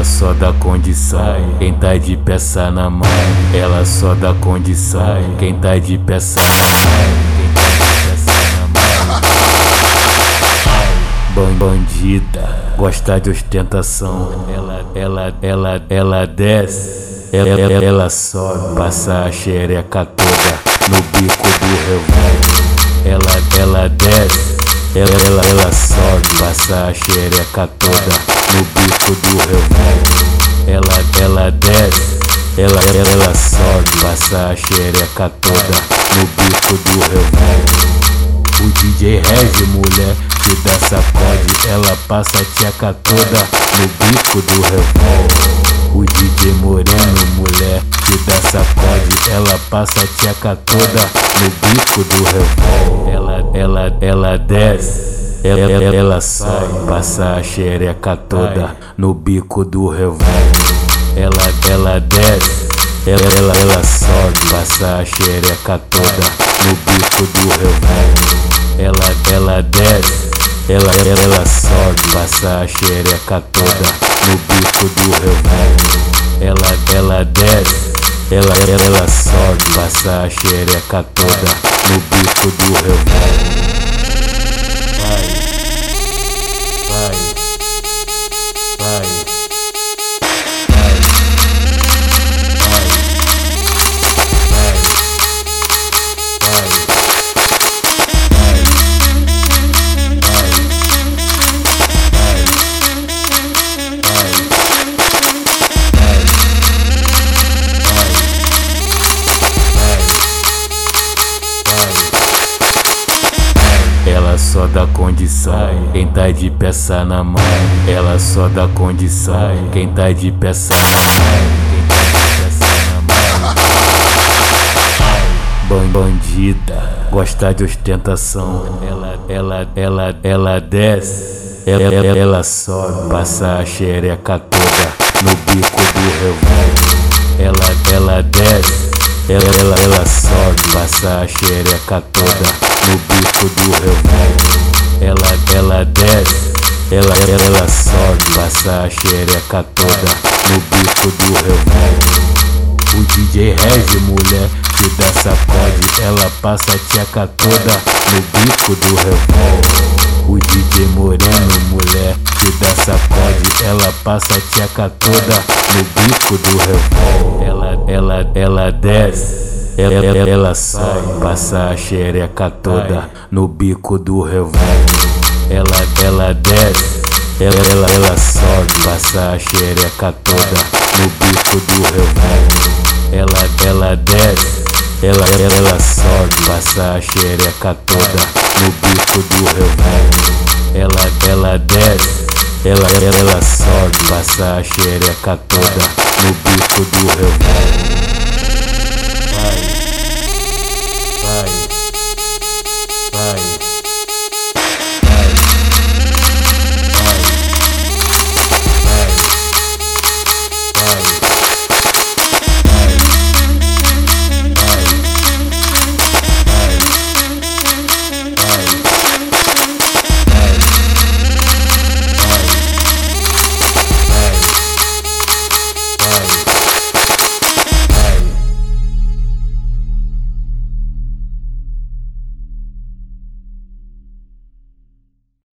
ela só dá condição. Quem tá de peça na mão, ela só dá condição. Quem tá de peça na mão, tá mão. Bandida, gosta de ostentação. Ela, ela, ela, ela desce, ela, ela, ela sobe, passa a xereca toda no bico do revólver. Ela, ela desce, ela, ela, ela sobe, passa a xereca toda no bico do revólver. Ela, ela desce, ela, ela, ela sobe, passa a xereca toda no bico do revólver. O DJ rege, mulher, te dá sacode, ela passa a tcheca toda no bico do revólver. O DJ moreno, mulher, te dá sacode, ela passa a tcheca toda no bico do revólver. Ela, ela, ela desce, ela, ela, ela sobe, passa a xereca toda no bico do revólver. Ela, ela desce, ela, ela, ela sobe, passa a xereca toda no bico do revólver. Ela, ela desce, ela, ela, ela sobe, passa a xereca toda no bico do revólver. Ela, ela desce, ela, ela, ela sobe, passa a xereca toda no bico do revólver. Vai, vai. Só dá condição, quem tá de peça na mão. Ela só dá condição, quem tá de peça na mão. Quem tá de peça na mão. Ban- Bandida, gosta de ostentação. Ela, ela, ela, ela desce, ela, ela, ela sobe, passa a xereca toda no bico do revólver. Ela, ela desce, ela, ela, ela sobe, passa a xereca toda no bico do revólver. Ela, ela desce, ela, ela, ela sobe, passa a xereca toda no bico do revólver. O DJ rege, mulher, te dá sacode, ela passa a tcheca toda no bico do revólver. O DJ moreno, mulher, te dá sacode, ela passa a tcheca toda no bico do revólver. Ela, ela, desce, ela, ela, ela sobe, passa a xereca toda no bico do revólver. Ela, ela desce, ela, ela, ela sobe, passa a xereca toda no bico do revólver. Ela, ela desce, ela, ela, ela sobe, passa a xereca toda no bico do revólver. Ela, ela desce, ela, ela, ela sobe, passa a xereca toda no bico do revólver.